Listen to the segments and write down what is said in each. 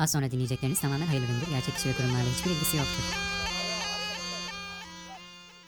Az sonra dinleyecekleriniz tamamen hayırlı üründür. Gerçek kişi ve kurumlarla hiçbir ilgisi yoktur.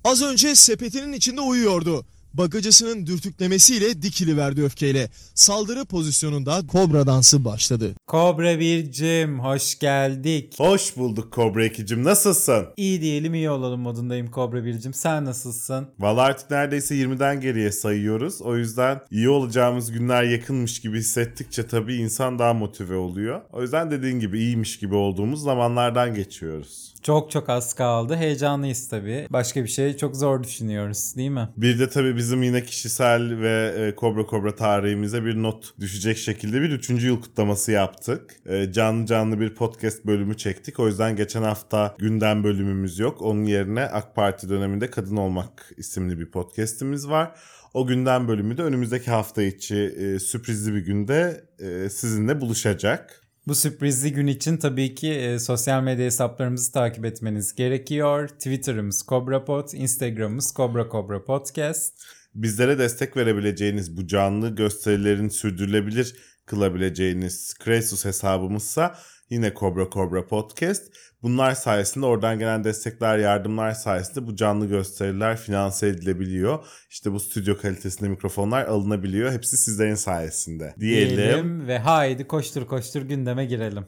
Az önce sepetinin içinde uyuyordu. Bagacısının dürtüklemesiyle dikiliverdi öfkeyle. Saldırı pozisyonunda kobra dansı başladı. Kobra bircim hoş geldik. Hoş bulduk Kobra 2'cim. Nasılsın? İyi diyelim iyi olalım modundayım Kobra bircim. Sen nasılsın? Valla artık neredeyse 20'den geriye sayıyoruz. O yüzden iyi olacağımız günler yakınmış gibi hissettikçe tabii insan daha motive oluyor. O yüzden dediğin gibi iyiymiş gibi olduğumuz zamanlardan geçiyoruz. Çok çok az kaldı. Heyecanlıyız tabii. Başka bir şey çok zor düşünüyoruz değil mi? Bir de tabii bizim yine kişisel ve e, Kobra Kobra tarihimize bir not düşecek şekilde bir 3. yıl kutlaması yaptık. E, canlı canlı bir podcast bölümü çektik. O yüzden geçen hafta gündem bölümümüz yok. Onun yerine AK Parti döneminde Kadın Olmak isimli bir podcastimiz var. O gündem bölümü de önümüzdeki hafta içi e, sürprizli bir günde sizinle buluşacak. Bu sürprizli gün için tabii ki e, sosyal medya hesaplarımızı takip etmeniz gerekiyor. Twitter'ımız CobraPod, Instagram'ımız Cobra Cobra Podcast. Bizlere destek verebileceğiniz bu canlı gösterilerin sürdürülebilir kılabileceğiniz Kresus hesabımızsa yine Cobra Cobra Podcast. Bunlar sayesinde oradan gelen destekler, yardımlar sayesinde bu canlı gösteriler finanse edilebiliyor. İşte bu stüdyo kalitesinde mikrofonlar alınabiliyor. Hepsi sizlerin sayesinde. Diyelim. Diyelim ve haydi koştur koştur gündeme girelim.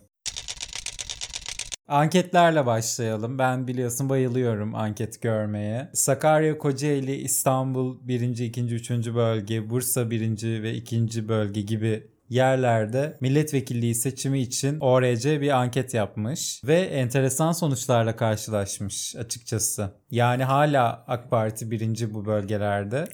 Anketlerle başlayalım. Ben biliyorsun bayılıyorum anket görmeye. Sakarya, Kocaeli, İstanbul 1. 2. 3. bölge, Bursa 1. ve 2. bölge gibi yerlerde milletvekilliği seçimi için ORC bir anket yapmış ve enteresan sonuçlarla karşılaşmış açıkçası. Yani hala AK Parti birinci bu bölgelerde.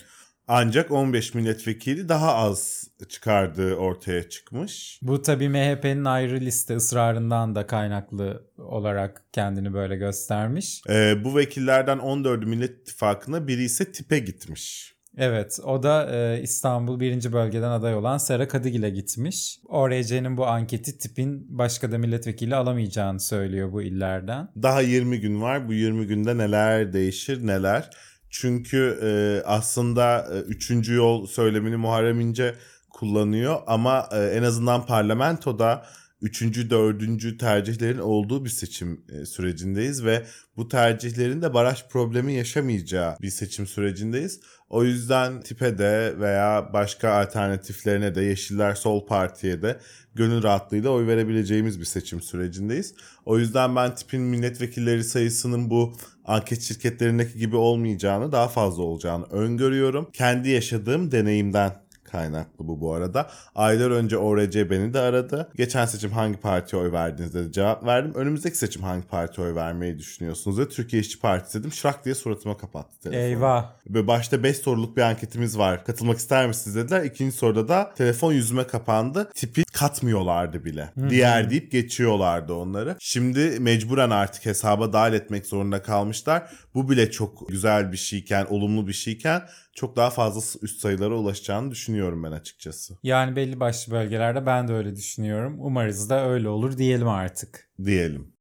Ancak 15 milletvekili daha az çıkardığı ortaya çıkmış. Bu tabii MHP'nin ayrı liste ısrarından da kaynaklı olarak kendini böyle göstermiş. Ee, bu vekillerden 14'ü Millet İttifakı'na biri ise tipe gitmiş. Evet o da e, İstanbul 1. bölgeden aday olan Sera Kadıgil'e gitmiş. ORC'nin bu anketi tipin başka da milletvekili alamayacağını söylüyor bu illerden. Daha 20 gün var. Bu 20 günde neler değişir neler. Çünkü e, aslında e, üçüncü yol söylemini Muharrem İnce kullanıyor ama e, en azından parlamentoda üçüncü, dördüncü tercihlerin olduğu bir seçim e, sürecindeyiz ve bu tercihlerin de baraj problemi yaşamayacağı bir seçim sürecindeyiz. O yüzden tipe de veya başka alternatiflerine de Yeşiller Sol Parti'ye de gönül rahatlığıyla oy verebileceğimiz bir seçim sürecindeyiz. O yüzden ben tipin milletvekilleri sayısının bu anket şirketlerindeki gibi olmayacağını daha fazla olacağını öngörüyorum. Kendi yaşadığım deneyimden kaynaklı bu bu arada. Aylar önce ORC beni de aradı. Geçen seçim hangi partiye oy verdiniz dedi cevap verdim. Önümüzdeki seçim hangi partiye oy vermeyi düşünüyorsunuz dedi. Türkiye İşçi Partisi dedim. Şırak diye suratıma kapattı telefonu. Eyvah. Böyle başta 5 soruluk bir anketimiz var. Katılmak ister misiniz dediler. İkinci soruda da telefon yüzüme kapandı. Tipi katmıyorlardı bile. Diğer deyip geçiyorlardı onları. Şimdi mecburen artık hesaba dahil etmek zorunda kalmışlar. Bu bile çok güzel bir şeyken, olumlu bir şeyken çok daha fazla üst sayılara ulaşacağını düşünüyorum ben açıkçası. Yani belli başlı bölgelerde ben de öyle düşünüyorum. Umarız da öyle olur diyelim artık. Diyelim.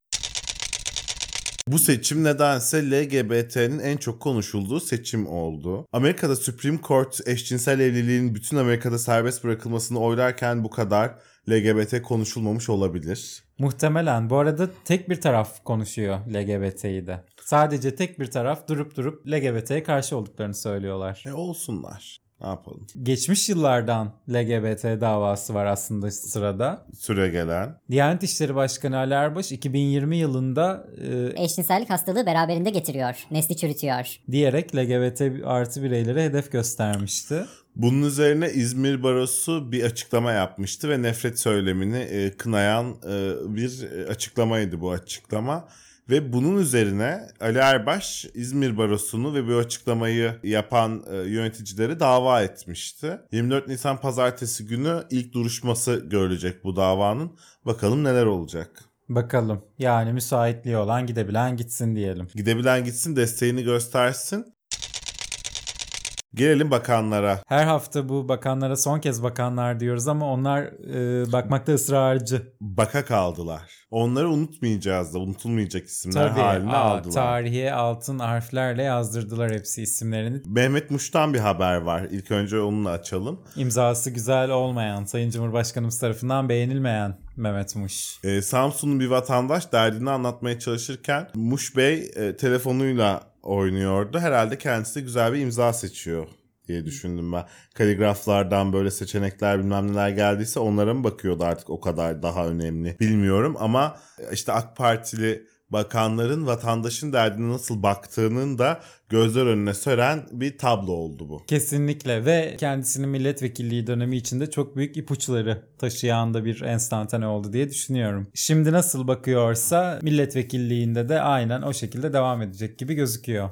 Bu seçim nedense LGBT'nin en çok konuşulduğu seçim oldu. Amerika'da Supreme Court eşcinsel evliliğin bütün Amerika'da serbest bırakılmasını oylarken bu kadar LGBT konuşulmamış olabilir. Muhtemelen. Bu arada tek bir taraf konuşuyor LGBT'yi de. Sadece tek bir taraf durup durup LGBT'ye karşı olduklarını söylüyorlar. E olsunlar. Ne yapalım? Geçmiş yıllardan LGBT davası var aslında sırada. Süre gelen. Diyanet İşleri Başkanı Ali Erbaş 2020 yılında e, Eşcinsellik hastalığı beraberinde getiriyor. Nesli çürütüyor. diyerek LGBT artı bireylere hedef göstermişti. Bunun üzerine İzmir Barosu bir açıklama yapmıştı ve nefret söylemini e, kınayan e, bir e, açıklamaydı bu açıklama. Ve bunun üzerine Ali Erbaş İzmir Barosu'nu ve bu açıklamayı yapan e, yöneticileri dava etmişti. 24 Nisan pazartesi günü ilk duruşması görülecek bu davanın. Bakalım neler olacak. Bakalım. Yani müsaitliği olan gidebilen gitsin diyelim. Gidebilen gitsin desteğini göstersin. Gelelim bakanlara. Her hafta bu bakanlara son kez bakanlar diyoruz ama onlar e, bakmakta ısrarcı. Baka kaldılar. Onları unutmayacağız da unutulmayacak isimler Tabii haline aa, aldılar. tarihe altın harflerle yazdırdılar hepsi isimlerini. Mehmet Muş'tan bir haber var. İlk önce onunla açalım. İmzası güzel olmayan, Sayın Cumhurbaşkanımız tarafından beğenilmeyen Mehmet Muş. Ee, Samsun'un bir vatandaş derdini anlatmaya çalışırken Muş Bey e, telefonuyla oynuyordu. Herhalde kendisi de güzel bir imza seçiyor diye düşündüm ben. Kaligraflardan böyle seçenekler bilmem neler geldiyse onlara mı bakıyordu artık o kadar daha önemli bilmiyorum ama işte AK Partili bakanların vatandaşın derdine nasıl baktığının da gözler önüne sören bir tablo oldu bu. Kesinlikle ve kendisinin milletvekilliği dönemi içinde çok büyük ipuçları taşıyan da bir enstantane oldu diye düşünüyorum. Şimdi nasıl bakıyorsa milletvekilliğinde de aynen o şekilde devam edecek gibi gözüküyor.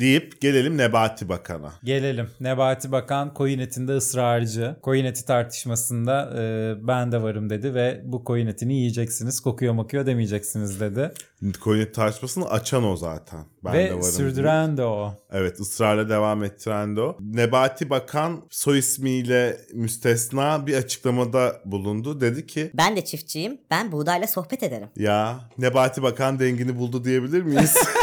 Deyip gelelim Nebati Bakan'a. Gelelim. Nebati Bakan koyun etinde ısrarcı. Koyun eti tartışmasında e, ben de varım dedi ve bu koyun etini yiyeceksiniz. Kokuyor makuyor demeyeceksiniz dedi. Koyun tartışmasını açan o zaten. Ben de ve varım sürdüren de o. Evet ısrarla devam ettiren de o. Nebati Bakan soy ismiyle müstesna bir açıklamada bulundu. Dedi ki Ben de çiftçiyim. Ben buğdayla sohbet ederim. ya Nebati Bakan dengini buldu diyebilir miyiz?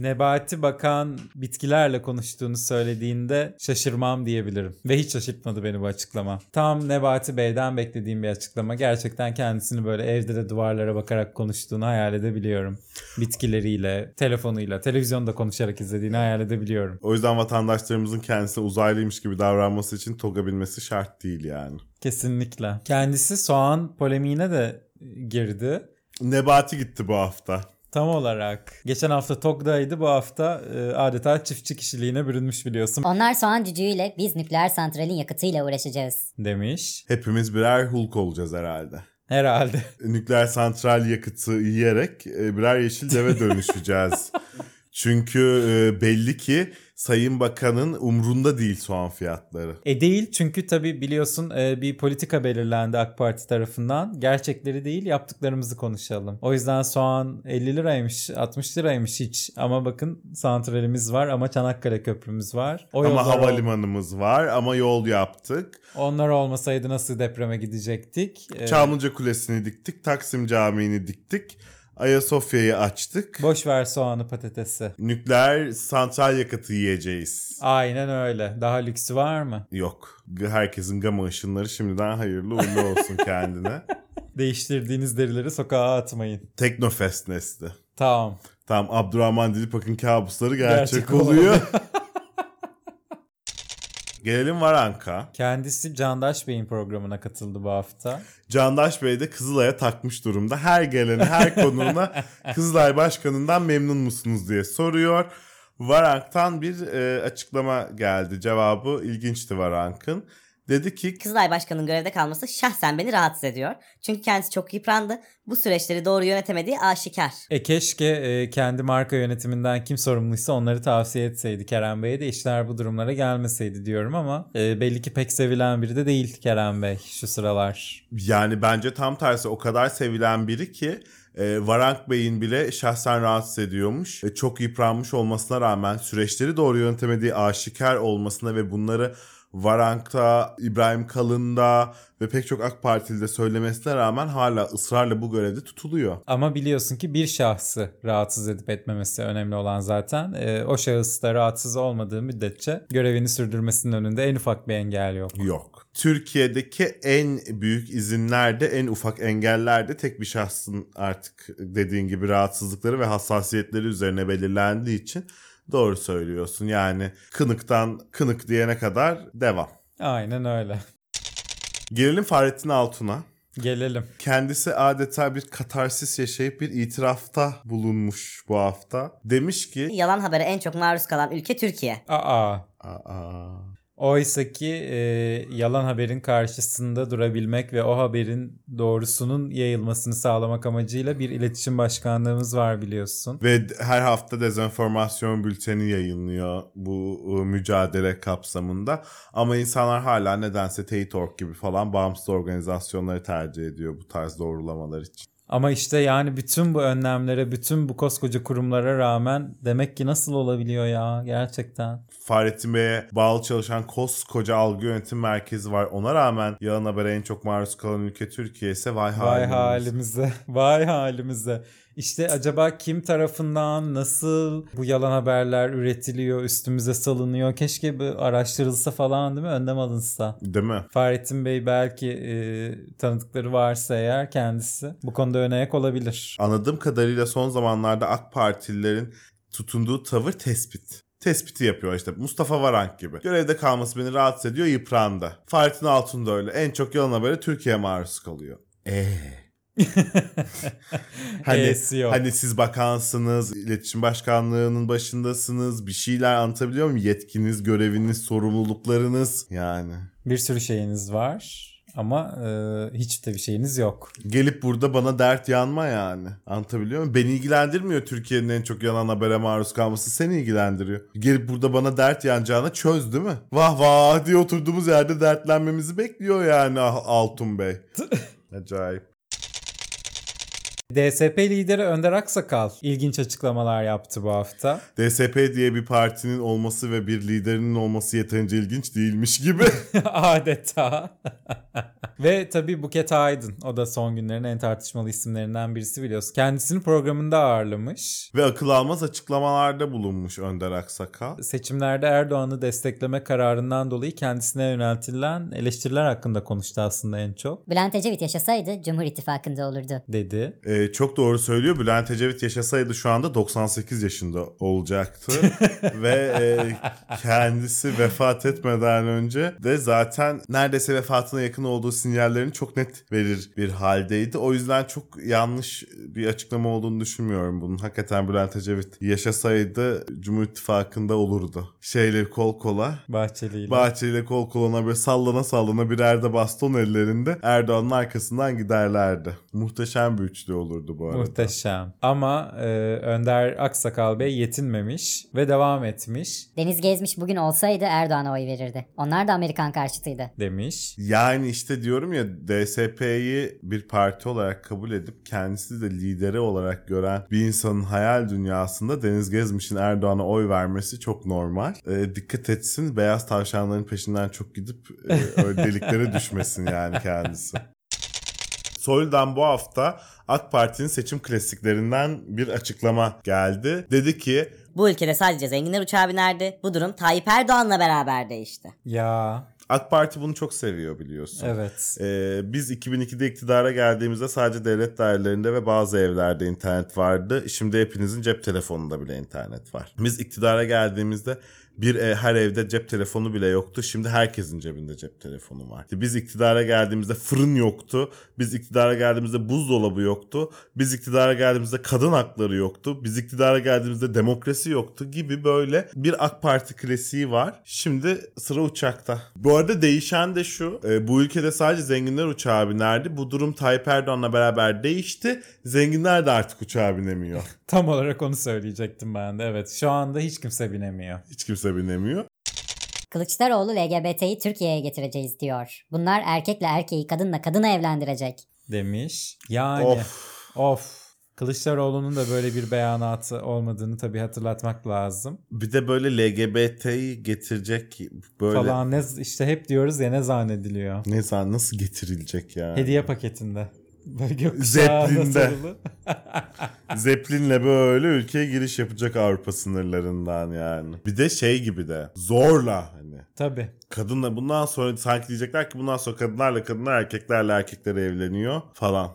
Nebati Bakan bitkilerle konuştuğunu söylediğinde şaşırmam diyebilirim. Ve hiç şaşırtmadı beni bu açıklama. Tam Nebati Bey'den beklediğim bir açıklama. Gerçekten kendisini böyle evde de duvarlara bakarak konuştuğunu hayal edebiliyorum. Bitkileriyle, telefonuyla, televizyonda konuşarak izlediğini hayal edebiliyorum. o yüzden vatandaşlarımızın kendisine uzaylıymış gibi davranması için toga bilmesi şart değil yani. Kesinlikle. Kendisi soğan polemiğine de girdi. Nebati gitti bu hafta. Tam olarak. Geçen hafta TOG'daydı bu hafta e, adeta çiftçi kişiliğine bürünmüş biliyorsun Onlar soğan cücüğüyle biz nükleer santralin yakıtıyla uğraşacağız. demiş. Hepimiz birer Hulk olacağız herhalde. Herhalde. Nükleer santral yakıtı yiyerek e, birer yeşil deve dönüşeceğiz. Çünkü e, belli ki Sayın Bakan'ın umrunda değil soğan fiyatları. E değil çünkü tabii biliyorsun e, bir politika belirlendi AK Parti tarafından. Gerçekleri değil yaptıklarımızı konuşalım. O yüzden soğan 50 liraymış 60 liraymış hiç. Ama bakın santralimiz var ama Çanakkale Köprümüz var. O ama yollar ol- havalimanımız var ama yol yaptık. Onlar olmasaydı nasıl depreme gidecektik? E, Çamlıca Kulesi'ni diktik, Taksim Camii'ni diktik, Ayasofya'yı açtık. boş ver soğanı patatesi. Nükleer santral yakıtı yiyeceğiz. Aynen öyle. Daha lüksü var mı? Yok. Herkesin gama ışınları şimdiden hayırlı uğurlu olsun kendine. Değiştirdiğiniz derileri sokağa atmayın. Teknofest nesli. Tamam. Tamam Abdurrahman Dilipak'ın kabusları gerçek, Gerçek oluyor. Gelelim Varanka. Kendisi Candaş Bey'in programına katıldı bu hafta. Candaş Bey de Kızılay'a takmış durumda. Her gelene her konuğuna Kızılay Başkanı'ndan memnun musunuz diye soruyor. Varank'tan bir e, açıklama geldi. Cevabı ilginçti Varank'ın. Dedi ki Kızılay Başkanı'nın görevde kalması şahsen beni rahatsız ediyor. Çünkü kendisi çok yıprandı. Bu süreçleri doğru yönetemediği aşikar. E keşke e, kendi marka yönetiminden kim sorumluysa onları tavsiye etseydi Kerem Bey'e de işler bu durumlara gelmeseydi diyorum ama e, belli ki pek sevilen biri de değil Kerem Bey şu sıralar. yani bence tam tersi o kadar sevilen biri ki e, Varank Bey'in bile şahsen rahatsız ediyormuş. E, çok yıpranmış olmasına rağmen süreçleri doğru yönetemediği aşikar olmasına ve bunları Varank'ta, İbrahim Kalın'da ve pek çok AK Partili'de söylemesine rağmen hala ısrarla bu görevde tutuluyor. Ama biliyorsun ki bir şahsı rahatsız edip etmemesi önemli olan zaten. E, o şahıs da rahatsız olmadığı müddetçe görevini sürdürmesinin önünde en ufak bir engel yok. Yok. Türkiye'deki en büyük izinlerde, en ufak engellerde tek bir şahsın artık dediğin gibi rahatsızlıkları ve hassasiyetleri üzerine belirlendiği için doğru söylüyorsun. Yani kınıktan kınık diyene kadar devam. Aynen öyle. Gelelim Fahrettin Altun'a. Gelelim. Kendisi adeta bir katarsis yaşayıp bir itirafta bulunmuş bu hafta. Demiş ki... Yalan habere en çok maruz kalan ülke Türkiye. Aa. Aa, Oysa ki e, yalan haberin karşısında durabilmek ve o haberin doğrusunun yayılmasını sağlamak amacıyla bir iletişim başkanlığımız var biliyorsun. Ve her hafta dezenformasyon bülteni yayınlıyor bu e, mücadele kapsamında. Ama insanlar hala nedense Teyit.org gibi falan bağımsız organizasyonları tercih ediyor bu tarz doğrulamalar için. Ama işte yani bütün bu önlemlere, bütün bu koskoca kurumlara rağmen demek ki nasıl olabiliyor ya gerçekten. Fahrettin Bey'e bağlı çalışan koskoca algı yönetim merkezi var. Ona rağmen yalan habere en çok maruz kalan ülke Türkiye ise vay, Vay halimiz. halimize, vay halimize. İşte acaba kim tarafından nasıl bu yalan haberler üretiliyor, üstümüze salınıyor? Keşke bu araştırılsa falan değil mi? Önlem alınsa. Değil mi? Fahrettin Bey belki e, tanıdıkları varsa eğer kendisi bu konuda ön ayak olabilir. Anladığım kadarıyla son zamanlarda AK Partililerin tutunduğu tavır tespit. Tespiti yapıyor işte Mustafa Varank gibi. Görevde kalması beni rahatsız ediyor yıprandı. Fahrettin Altun da öyle. En çok yalan haberi Türkiye maruz kalıyor. Eee. hani, yok. hani siz bakansınız, iletişim başkanlığının başındasınız, bir şeyler anlatabiliyor muyum? Yetkiniz, göreviniz, sorumluluklarınız yani. Bir sürü şeyiniz var ama e, hiç de bir şeyiniz yok. Gelip burada bana dert yanma yani. Anlatabiliyor muyum? Beni ilgilendirmiyor Türkiye'nin en çok yalan habere maruz kalması. Seni ilgilendiriyor. Gelip burada bana dert yanacağına çöz değil mi? Vah vah diye oturduğumuz yerde dertlenmemizi bekliyor yani Altun Bey. Acayip. DSP lideri Önder Aksakal ilginç açıklamalar yaptı bu hafta. DSP diye bir partinin olması ve bir liderinin olması yeterince ilginç değilmiş gibi. Adeta. Ve tabii Buket Aydın. O da son günlerin en tartışmalı isimlerinden birisi biliyorsun. Kendisini programında ağırlamış. ve akıl almaz açıklamalarda bulunmuş Önder Aksakal. Seçimlerde Erdoğan'ı destekleme kararından dolayı kendisine yöneltilen eleştiriler hakkında konuştu aslında en çok. Bülent Ecevit yaşasaydı Cumhur İttifakı'nda olurdu. Dedi. Ee, çok doğru söylüyor. Bülent Ecevit yaşasaydı şu anda 98 yaşında olacaktı. Ve e, kendisi vefat etmeden önce de zaten neredeyse vefatına yakın olduğu sinyallerini çok net verir bir haldeydi. O yüzden çok yanlış bir açıklama olduğunu düşünmüyorum bunun. Hakikaten Bülent Ecevit yaşasaydı Cumhur İttifakı'nda olurdu. Şeyle kol kola. Bahçeli ile. Bahçeli ile kol koluna böyle sallana sallana birer de baston ellerinde Erdoğan'ın arkasından giderlerdi. Muhteşem bir üçlü olurdu bu arada. Muhteşem. Ama e, Önder Aksakal Bey yetinmemiş ve devam etmiş Deniz Gezmiş bugün olsaydı Erdoğan'a oy verirdi. Onlar da Amerikan karşıtıydı. demiş. Yani işte diyorum ya DSP'yi bir parti olarak kabul edip kendisi de lideri olarak gören bir insanın hayal dünyasında Deniz Gezmiş'in Erdoğan'a oy vermesi çok normal. Ee, dikkat etsin beyaz tavşanların peşinden çok gidip e, öyle deliklere düşmesin yani kendisi. Soylu'dan bu hafta AK Parti'nin seçim klasiklerinden bir açıklama geldi. Dedi ki Bu ülkede sadece zenginler uçağa binerdi. Bu durum Tayyip Erdoğan'la beraber değişti. Ya AK Parti bunu çok seviyor biliyorsun. evet. Ee, biz 2002'de iktidara geldiğimizde sadece devlet dairelerinde ve bazı evlerde internet vardı. Şimdi hepinizin cep telefonunda bile internet var. Biz iktidara geldiğimizde bir ev- her evde cep telefonu bile yoktu. Şimdi herkesin cebinde cep telefonu var. Biz iktidara geldiğimizde fırın yoktu. Biz iktidara geldiğimizde buzdolabı yoktu. Biz iktidara geldiğimizde kadın hakları yoktu. Biz iktidara geldiğimizde demokrasi yoktu gibi böyle bir AK Parti klasiği var. Şimdi sıra uçakta. Bu arada değişen de şu. e, bu ülkede sadece zenginler uçağa binerdi. Bu durum Tayyip Erdoğan'la beraber değişti. Zenginler de artık uçağa binemiyor. Tam olarak onu söyleyecektim ben de. Evet şu anda hiç kimse binemiyor. Hiç kimse binemiyor. Kılıçdaroğlu LGBT'yi Türkiye'ye getireceğiz diyor. Bunlar erkekle erkeği, kadınla kadını evlendirecek. Demiş. Yani Of. of. Kılıçdaroğlu'nun da böyle bir beyanatı olmadığını tabii hatırlatmak lazım. Bir de böyle LGBT'yi getirecek böyle Falan ne işte hep diyoruz ya ne zannediliyor. ne zaman nasıl getirilecek ya? Hediye paketinde. Sarılı. Zeppelin'le böyle ülkeye giriş yapacak Avrupa sınırlarından yani. Bir de şey gibi de zorla hani. Tabii. Kadınla bundan sonra sanki diyecekler ki bundan sonra kadınlarla kadınlar erkeklerle erkekler evleniyor falan.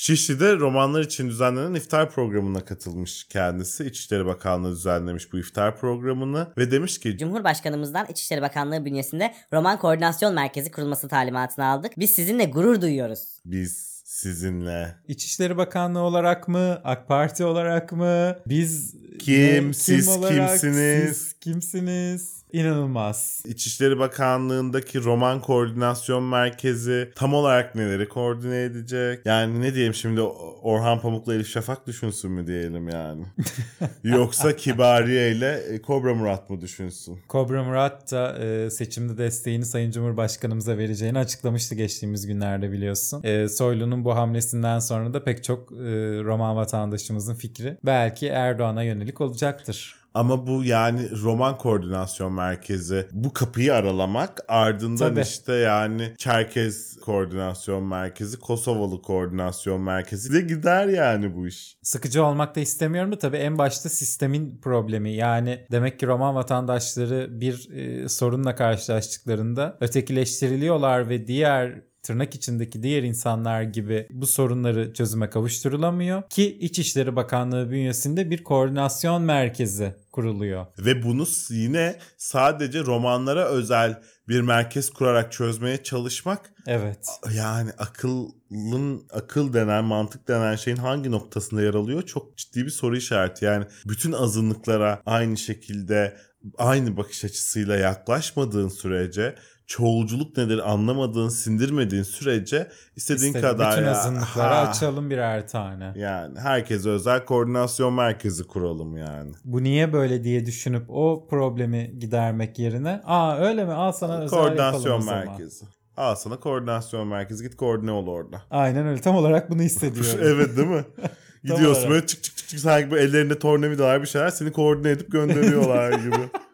Şişli'de romanlar için düzenlenen iftar programına katılmış kendisi. İçişleri Bakanlığı düzenlemiş bu iftar programını ve demiş ki Cumhurbaşkanımızdan İçişleri Bakanlığı bünyesinde Roman Koordinasyon Merkezi kurulması talimatını aldık. Biz sizinle gurur duyuyoruz. biz sizinle İçişleri Bakanlığı olarak mı? AK Parti olarak mı? Biz Kim? ne- Siz kimsiniz? Siz kimsiniz? İnanılmaz. İçişleri Bakanlığı'ndaki Roman Koordinasyon Merkezi tam olarak neleri koordine edecek? Yani ne diyeyim şimdi Orhan Pamuk'la Elif Şafak düşünsün mü diyelim yani? Yoksa Kibariye ile e, Kobra Murat mı düşünsün? Kobra Murat da e, seçimde desteğini Sayın Cumhurbaşkanımıza vereceğini açıklamıştı geçtiğimiz günlerde biliyorsun. E, Soylu'nun bu hamlesinden sonra da pek çok e, Roman vatandaşımızın fikri belki Erdoğan'a yönelik olacaktır. Ama bu yani Roman Koordinasyon Merkezi bu kapıyı aralamak ardından Tabii. işte yani Çerkez Koordinasyon Merkezi, Kosovalı Koordinasyon Merkezi de gider yani bu iş. Sıkıcı olmak da istemiyorum da tabii en başta sistemin problemi. Yani demek ki Roman vatandaşları bir e, sorunla karşılaştıklarında ötekileştiriliyorlar ve diğer tırnak içindeki diğer insanlar gibi bu sorunları çözüme kavuşturulamıyor ki İçişleri Bakanlığı bünyesinde bir koordinasyon merkezi kuruluyor. Ve bunu yine sadece romanlara özel bir merkez kurarak çözmeye çalışmak Evet. yani akılın akıl denen mantık denen şeyin hangi noktasında yer alıyor çok ciddi bir soru işareti. Yani bütün azınlıklara aynı şekilde aynı bakış açısıyla yaklaşmadığın sürece çoğulculuk nedir anlamadığın, sindirmediğin sürece istediğin İşte kadar bütün ya- azınlıklara Ha. açalım birer tane. Yani herkese özel koordinasyon merkezi kuralım yani. Bu niye böyle diye düşünüp o problemi gidermek yerine aa öyle mi al sana özel koordinasyon merkezi. Al sana koordinasyon merkezi git koordine ol orada. Aynen öyle tam olarak bunu hissediyorum. evet değil mi? Gidiyorsun böyle çık çık çık çık sanki böyle ellerinde tornavidalar bir şeyler seni koordine edip gönderiyorlar gibi.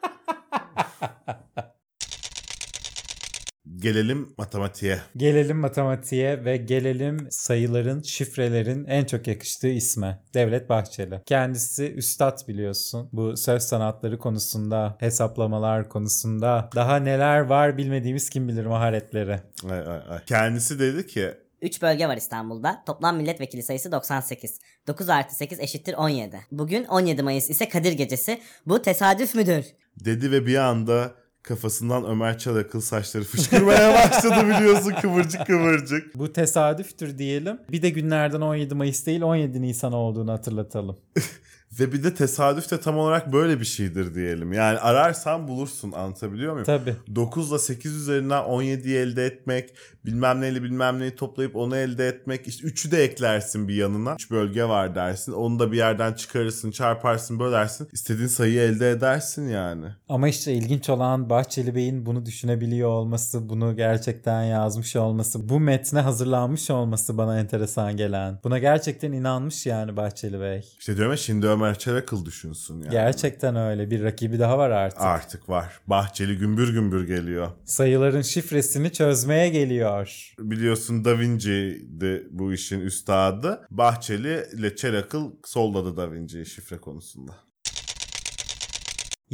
Gelelim matematiğe. Gelelim matematiğe ve gelelim sayıların, şifrelerin en çok yakıştığı isme. Devlet Bahçeli. Kendisi üstad biliyorsun. Bu söz sanatları konusunda, hesaplamalar konusunda daha neler var bilmediğimiz kim bilir maharetleri. Ay, ay, ay. Kendisi dedi ki 3 bölge var İstanbul'da. Toplam milletvekili sayısı 98. 9 artı 8 eşittir 17. Bugün 17 Mayıs ise Kadir Gecesi. Bu tesadüf müdür? dedi ve bir anda kafasından Ömer Çalakıl saçları fışkırmaya başladı biliyorsun kıvırcık kıvırcık. Bu tesadüftür diyelim. Bir de günlerden 17 Mayıs değil 17 Nisan olduğunu hatırlatalım. Ve bir de tesadüf de tam olarak böyle bir şeydir diyelim. Yani ararsan bulursun anlatabiliyor muyum? Tabii. 9 ile 8 üzerinden 17'yi elde etmek, bilmem neyle bilmem neyi toplayıp onu elde etmek. İşte 3'ü de eklersin bir yanına. 3 bölge var dersin. Onu da bir yerden çıkarırsın, çarparsın, bölersin. İstediğin sayıyı elde edersin yani. Ama işte ilginç olan Bahçeli Bey'in bunu düşünebiliyor olması, bunu gerçekten yazmış olması, bu metne hazırlanmış olması bana enteresan gelen. Buna gerçekten inanmış yani Bahçeli Bey. İşte diyorum ya şimdi Ömer Çelakıl düşünsün yani. Gerçekten öyle. Bir rakibi daha var artık. Artık var. Bahçeli gümbür gümbür geliyor. Sayıların şifresini çözmeye geliyor. Biliyorsun Da Vinci'di bu işin üstadı. Bahçeli ile Çelakıl solladı Da Vinci'yi şifre konusunda.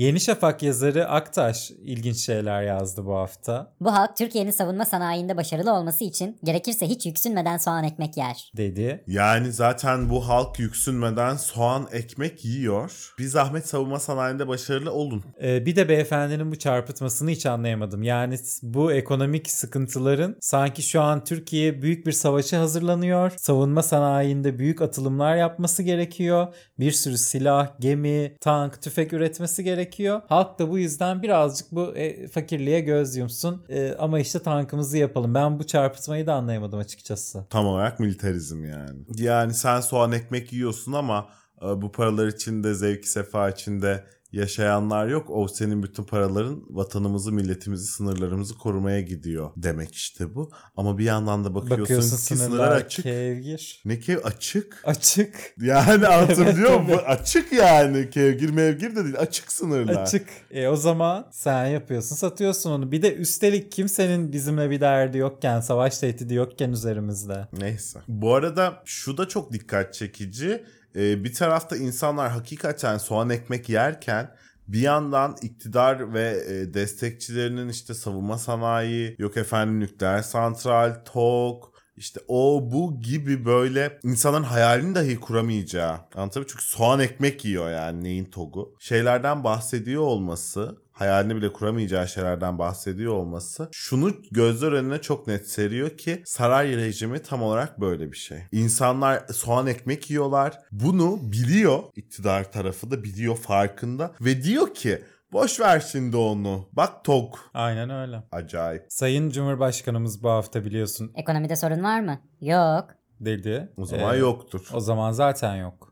Yeni Şafak yazarı Aktaş ilginç şeyler yazdı bu hafta Bu halk Türkiye'nin savunma sanayinde başarılı olması için gerekirse hiç yüksünmeden soğan ekmek yer. dedi. Yani zaten bu halk yüksünmeden soğan ekmek yiyor. Bir zahmet savunma sanayinde başarılı olun. Ee, bir de beyefendinin bu çarpıtmasını hiç anlayamadım. Yani bu ekonomik sıkıntıların sanki şu an Türkiye büyük bir savaşa hazırlanıyor. Savunma sanayinde büyük atılımlar yapması gerekiyor. Bir sürü silah, gemi, tank, tüfek üretmesi gerekiyor. Halk da bu yüzden birazcık bu e, fakirliğe göz yumsun. E, ama işte tankımızı yapalım. Ben bu çarpıtmayı da anlayamadım açıkçası. Tam olarak militarizm yani. Yani sen soğan ekmek yiyorsun ama e, bu paralar içinde, zevki sefa içinde yaşayanlar yok. O senin bütün paraların vatanımızı, milletimizi, sınırlarımızı korumaya gidiyor demek işte bu. Ama bir yandan da bakıyorsun, Bakıyorsun ki sınırlar sınırlar açık. kevgir. Ne ki açık? Açık. Yani anlatabiliyor Evet? Bu Açık yani. Kevgir mevgir de değil. Açık sınırlar. Açık. E o zaman sen yapıyorsun satıyorsun onu. Bir de üstelik kimsenin bizimle bir derdi yokken, savaş tehdidi yokken üzerimizde. Neyse. Bu arada şu da çok dikkat çekici. Ee, bir tarafta insanlar hakikaten soğan ekmek yerken bir yandan iktidar ve e, destekçilerinin işte savunma sanayi, yok efendim nükleer santral, TOK, işte o bu gibi böyle insanların hayalini dahi kuramayacağı. Anlatabiliyor Çünkü soğan ekmek yiyor yani neyin TOG'u. Şeylerden bahsediyor olması hayalini bile kuramayacağı şeylerden bahsediyor olması şunu gözler önüne çok net seriyor ki saray rejimi tam olarak böyle bir şey. İnsanlar soğan ekmek yiyorlar. Bunu biliyor iktidar tarafı da biliyor farkında ve diyor ki boş ver şimdi onu. Bak tok. Aynen öyle. Acayip. Sayın Cumhurbaşkanımız bu hafta biliyorsun Ekonomide sorun var mı? Yok. dedi. O zaman Ee, yoktur. O zaman zaten yok.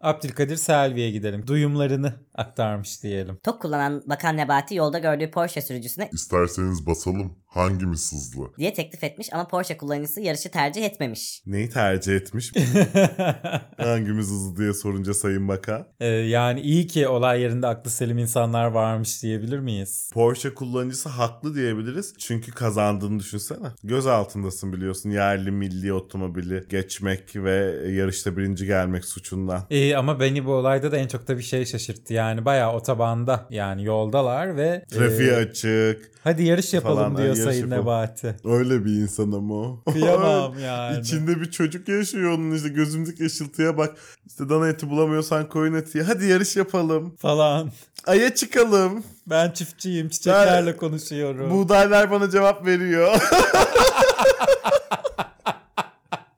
Abdülkadir Selvi'ye gidelim. Duyumlarını aktarmış diyelim. Tok kullanan Bakan Nebati yolda gördüğü Porsche sürücüsüne İsterseniz basalım. Hangimiz hızlı? diye teklif etmiş ama Porsche kullanıcısı yarışı tercih etmemiş. Neyi tercih etmiş? Hangimiz hızlı diye sorunca Sayın Bakan. Ee, yani iyi ki olay yerinde aklı selim insanlar varmış diyebilir miyiz? Porsche kullanıcısı haklı diyebiliriz. Çünkü kazandığını düşünsene. Göz altındasın biliyorsun. Yerli milli otomobili geçmek ve yarışta birinci gelmek suçundan. Ee, ama beni bu olayda da en çok da bir şey şaşırttı. Yani bayağı otobanda yani yoldalar ve... Trafiğe e, açık. Hadi yarış yapalım falan, diyor yarış Sayın yapalım. Nebati. Öyle bir insan ama o. Kıyamam yani. İçinde bir çocuk yaşıyor onun işte gözümdeki ışıltıya bak. İşte dana eti bulamıyorsan koyun eti. Hadi yarış yapalım. Falan. Aya çıkalım. Ben çiftçiyim çiçeklerle konuşuyorum. Buğdaylar bana cevap veriyor.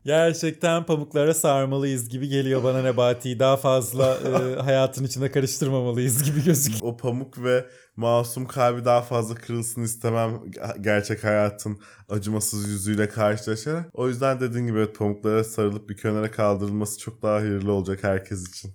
Gerçekten pamuklara sarmalıyız gibi geliyor bana Nebati'yi. Daha fazla e, hayatın içine karıştırmamalıyız gibi gözüküyor. o pamuk ve masum kalbi daha fazla kırılsın istemem gerçek hayatın acımasız yüzüyle karşılaşarak. O yüzden dediğin gibi evet, pamuklara sarılıp bir kenara kaldırılması çok daha hayırlı olacak herkes için.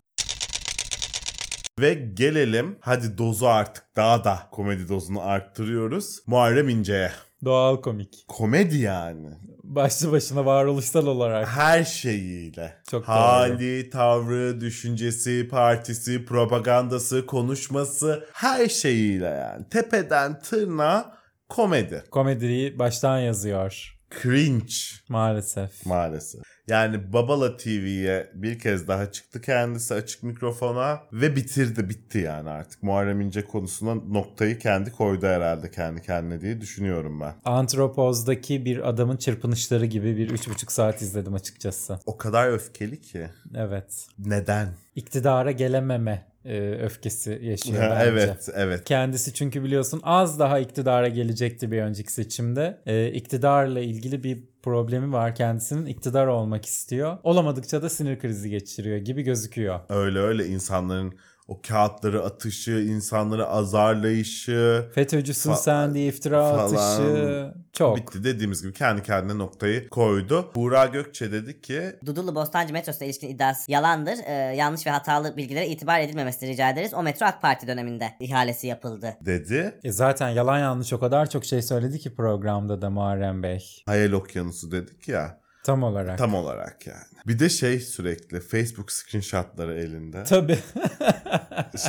Ve gelelim hadi dozu artık daha da komedi dozunu arttırıyoruz. Muharrem İnce'ye. Doğal komik. Komedi yani. Başlı başına varoluşsal olarak. Her şeyiyle. Çok doğru. Hali, tavrı, düşüncesi, partisi, propagandası, konuşması her şeyiyle yani. Tepeden tırnağa komedi. Komediyi baştan yazıyor. Cringe Maalesef. maalesef. Yani Babala TV'ye bir kez daha çıktı kendisi açık mikrofona ve bitirdi bitti yani artık. Muharrem İnce konusuna noktayı kendi koydu herhalde kendi kendine diye düşünüyorum ben. Antropoz'daki bir adamın çırpınışları gibi bir üç buçuk saat izledim açıkçası. O kadar öfkeli ki. Evet. Neden? İktidara gelememe e, öfkesi yaşıyor bence. evet, evet. Kendisi çünkü biliyorsun az daha iktidara gelecekti bir önceki seçimde. Ee, iktidarla ilgili bir problemi var kendisinin. İktidar olmak istiyor. Olamadıkça da sinir krizi geçiriyor gibi gözüküyor. Öyle öyle insanların o kağıtları atışı, insanları azarlayışı FETÖ'cüsün Fa- sen diye iftira falan. atışı çok. bitti dediğimiz gibi kendi kendine noktayı koydu. Buğra Gökçe dedi ki Dudullu Bostancı metrosuna ilişkin iddiası yalandır. Ee, yanlış ve hatalı bilgilere itibar edilmemesini rica ederiz. O metro AK Parti döneminde ihalesi yapıldı. dedi. E zaten yalan yanlış o kadar çok şey söyledi ki programda da Muharrem Bey. Hayal okyanusu dedik ya. Tam olarak. Tam olarak yani. Bir de şey sürekli Facebook screenshotları elinde. Tabii.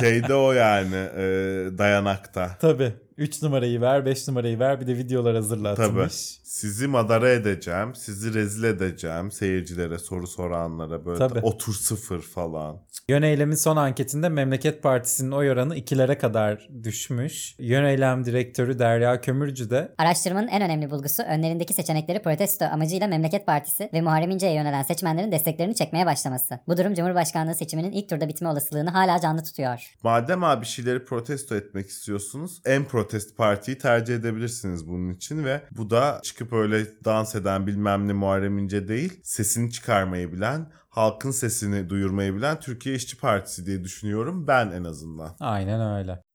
Şeyde o yani e, dayanakta. Tabii. 3 numarayı ver, 5 numarayı ver bir de videolar hazırlatmış. Tabii. Sizi madara edeceğim, sizi rezil edeceğim seyircilere, soru soranlara böyle Tabii. otur sıfır falan. Yöneylem'in son anketinde Memleket Partisi'nin oy oranı ikilere kadar düşmüş. Yöneylem direktörü Derya Kömürcü de Araştırmanın en önemli bulgusu önlerindeki seçenekleri protesto amacıyla Memleket Partisi ve Muharrem İnce'ye yönelen seçmenlerin desteklerini çekmeye başlaması. Bu durum Cumhurbaşkanlığı seçiminin ilk turda bitme olasılığını hala canlı tutuyor. Madem abi şeyleri protesto etmek istiyorsunuz en protest partiyi tercih edebilirsiniz bunun için ve bu da çıkıp öyle dans eden bilmem ne Muharrem İnce değil sesini çıkarmayı bilen halkın sesini duyurmayı bilen Türkiye İşçi Partisi diye düşünüyorum ben en azından. aynen öyle.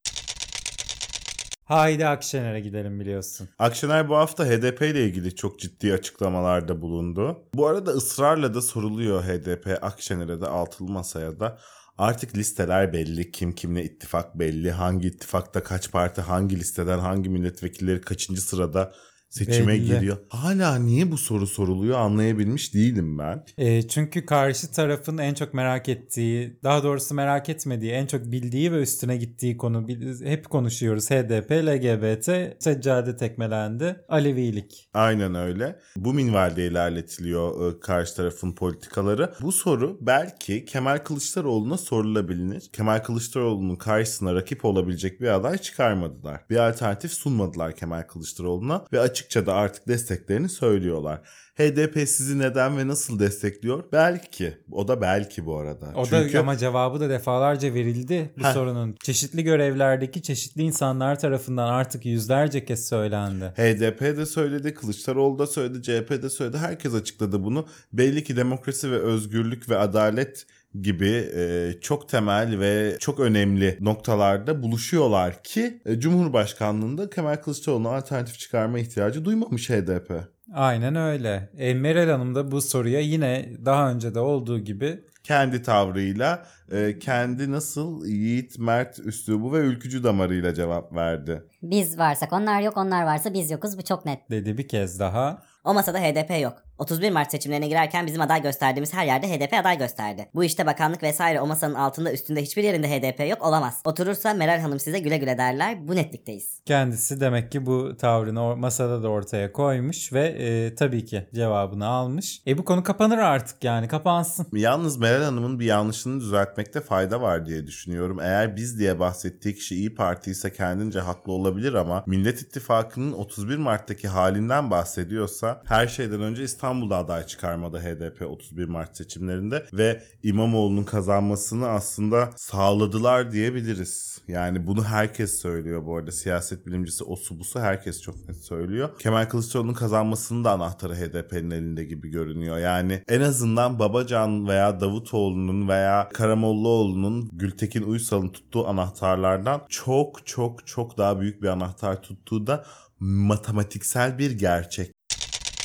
Haydi Akşener'e gidelim biliyorsun. Akşener bu hafta HDP ile ilgili çok ciddi açıklamalarda bulundu. Bu arada ısrarla da soruluyor HDP Akşener'e de altılı masaya da. Artık listeler belli. Kim kimle ittifak belli. Hangi ittifakta kaç parti hangi listeden hangi milletvekilleri kaçıncı sırada seçime Belli. giriyor. Hala niye bu soru soruluyor anlayabilmiş değilim ben. E, çünkü karşı tarafın en çok merak ettiği, daha doğrusu merak etmediği, en çok bildiği ve üstüne gittiği konu hep konuşuyoruz. HDP, LGBT, seccade tekmelendi, Alevilik. Aynen öyle. Bu minvalde ilerletiliyor e, karşı tarafın politikaları. Bu soru belki Kemal Kılıçdaroğlu'na sorulabilir. Kemal Kılıçdaroğlu'nun karşısına rakip olabilecek bir aday çıkarmadılar. Bir alternatif sunmadılar Kemal Kılıçdaroğlu'na ve açıkça da artık desteklerini söylüyorlar. HDP sizi neden ve nasıl destekliyor? Belki. O da belki bu arada. O Çünkü da ama cevabı da defalarca verildi bu Heh. sorunun. Çeşitli görevlerdeki çeşitli insanlar tarafından artık yüzlerce kez söylendi. HDP de söyledi, Kılıçdaroğlu da söyledi, CHP de söyledi. Herkes açıkladı bunu. Belli ki demokrasi ve özgürlük ve adalet gibi e, çok temel ve çok önemli noktalarda buluşuyorlar ki e, Cumhurbaşkanlığında Kemal Kılıçdaroğlu'na alternatif çıkarma ihtiyacı duymamış HDP. Aynen öyle. E, Meral Hanım da bu soruya yine daha önce de olduğu gibi kendi tavrıyla, e, kendi nasıl yiğit, mert üslubu ve ülkücü damarıyla cevap verdi. Biz varsak onlar yok, onlar varsa biz yokuz. Bu çok net. dedi bir kez daha. O masada HDP yok. 31 Mart seçimlerine girerken bizim aday gösterdiğimiz her yerde HDP aday gösterdi. Bu işte bakanlık vesaire o masanın altında üstünde hiçbir yerinde HDP yok olamaz. Oturursa Meral Hanım size güle güle derler. Bu netlikteyiz. Kendisi demek ki bu tavrını masada da ortaya koymuş ve e, tabii ki cevabını almış. E bu konu kapanır artık yani kapansın. Yalnız Meral Hanım'ın bir yanlışını düzeltmekte fayda var diye düşünüyorum. Eğer biz diye bahsettiği kişi İyi Parti ise kendince haklı olabilir ama Millet İttifakı'nın 31 Mart'taki halinden bahsediyorsa her şeyden önce İstanbul'da aday çıkarmadı HDP 31 Mart seçimlerinde ve İmamoğlu'nun kazanmasını aslında sağladılar diyebiliriz. Yani bunu herkes söylüyor bu arada. Siyaset bilimcisi o su busu herkes çok net söylüyor. Kemal Kılıçdaroğlu'nun kazanmasının da anahtarı HDP'nin elinde gibi görünüyor. Yani en azından Babacan veya Davutoğlu'nun veya Karamollaoğlu'nun Gültekin Uysal'ın tuttuğu anahtarlardan çok çok çok daha büyük bir anahtar tuttuğu da matematiksel bir gerçek.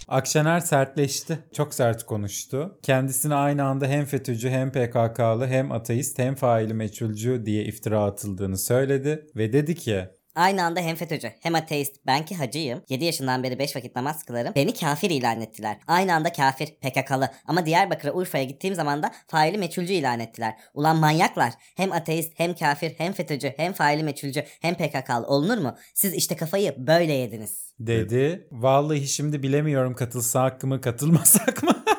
Akşener sertleşti. Çok sert konuştu. Kendisine aynı anda hem FETÖ'cü hem PKK'lı hem ateist hem faili meçhulcu diye iftira atıldığını söyledi ve dedi ki Aynı anda hem FETÖ'cü hem ateist ben ki hacıyım. 7 yaşından beri 5 vakit namaz kılarım. Beni kafir ilan ettiler. Aynı anda kafir, PKK'lı ama Diyarbakır'a Urfa'ya gittiğim zaman da faili meçhulcu ilan ettiler. Ulan manyaklar. Hem ateist hem kafir hem FETÖ'cü hem faili meçhulcu hem PKK'lı olunur mu? Siz işte kafayı böyle yediniz. dedi. Vallahi şimdi bilemiyorum katılsak mı katılmasak mı?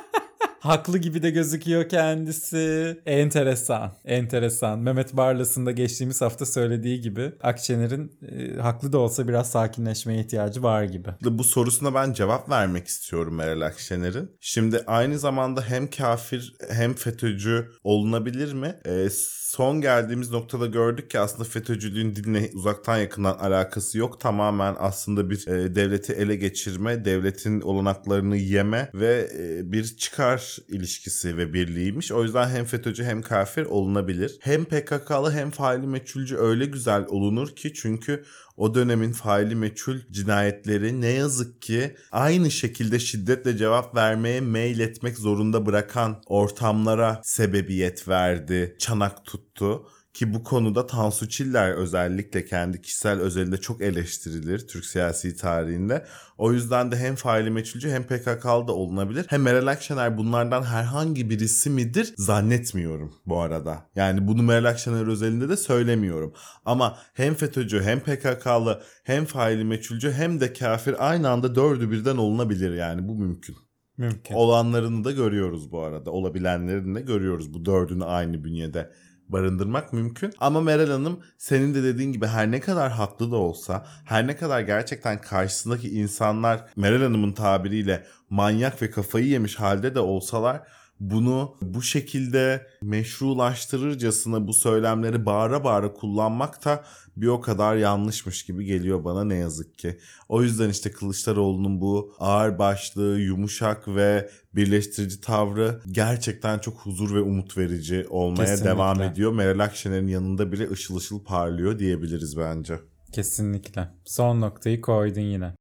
Haklı gibi de gözüküyor kendisi. Enteresan. Enteresan. Mehmet Barlas'ın da geçtiğimiz hafta söylediği gibi Akşener'in e, haklı da olsa biraz sakinleşmeye ihtiyacı var gibi. Bu sorusuna ben cevap vermek istiyorum Meral Akşener'in. Şimdi aynı zamanda hem kafir hem FETÖ'cü olunabilir mi? Ee, son geldiğimiz noktada gördük ki aslında FETÖ'cülüğün dinle uzaktan yakından alakası yok. Tamamen aslında bir e, devleti ele geçirme, devletin olanaklarını yeme ve e, bir çıkar ilişkisi ve birliğiymiş. O yüzden hem FETÖ'cü hem kafir olunabilir. Hem PKK'lı hem faili meçhulcü öyle güzel olunur ki çünkü o dönemin faili meçhul cinayetleri ne yazık ki aynı şekilde şiddetle cevap vermeye meyletmek zorunda bırakan ortamlara sebebiyet verdi, çanak tuttu. Ki bu konuda Tansu Çiller özellikle kendi kişisel özelinde çok eleştirilir Türk siyasi tarihinde. O yüzden de hem faili meçhulcü hem PKK'lı da olunabilir. Hem Meral Akşener bunlardan herhangi birisi midir zannetmiyorum bu arada. Yani bunu Meral Akşener özelinde de söylemiyorum. Ama hem FETÖ'cü hem PKK'lı hem faili meçhulcü hem de kafir aynı anda dördü birden olunabilir yani bu mümkün. Mümkün. Olanlarını da görüyoruz bu arada. Olabilenlerini de görüyoruz bu dördünü aynı bünyede barındırmak mümkün. Ama Meral Hanım senin de dediğin gibi her ne kadar haklı da olsa, her ne kadar gerçekten karşısındaki insanlar Meral Hanım'ın tabiriyle manyak ve kafayı yemiş halde de olsalar bunu bu şekilde meşrulaştırırcasına bu söylemleri bağıra bağıra kullanmak da bir o kadar yanlışmış gibi geliyor bana ne yazık ki. O yüzden işte Kılıçdaroğlu'nun bu ağır başlı, yumuşak ve birleştirici tavrı gerçekten çok huzur ve umut verici olmaya Kesinlikle. devam ediyor. Meral Akşener'in yanında bile ışıl ışıl parlıyor diyebiliriz bence. Kesinlikle. Son noktayı koydun yine.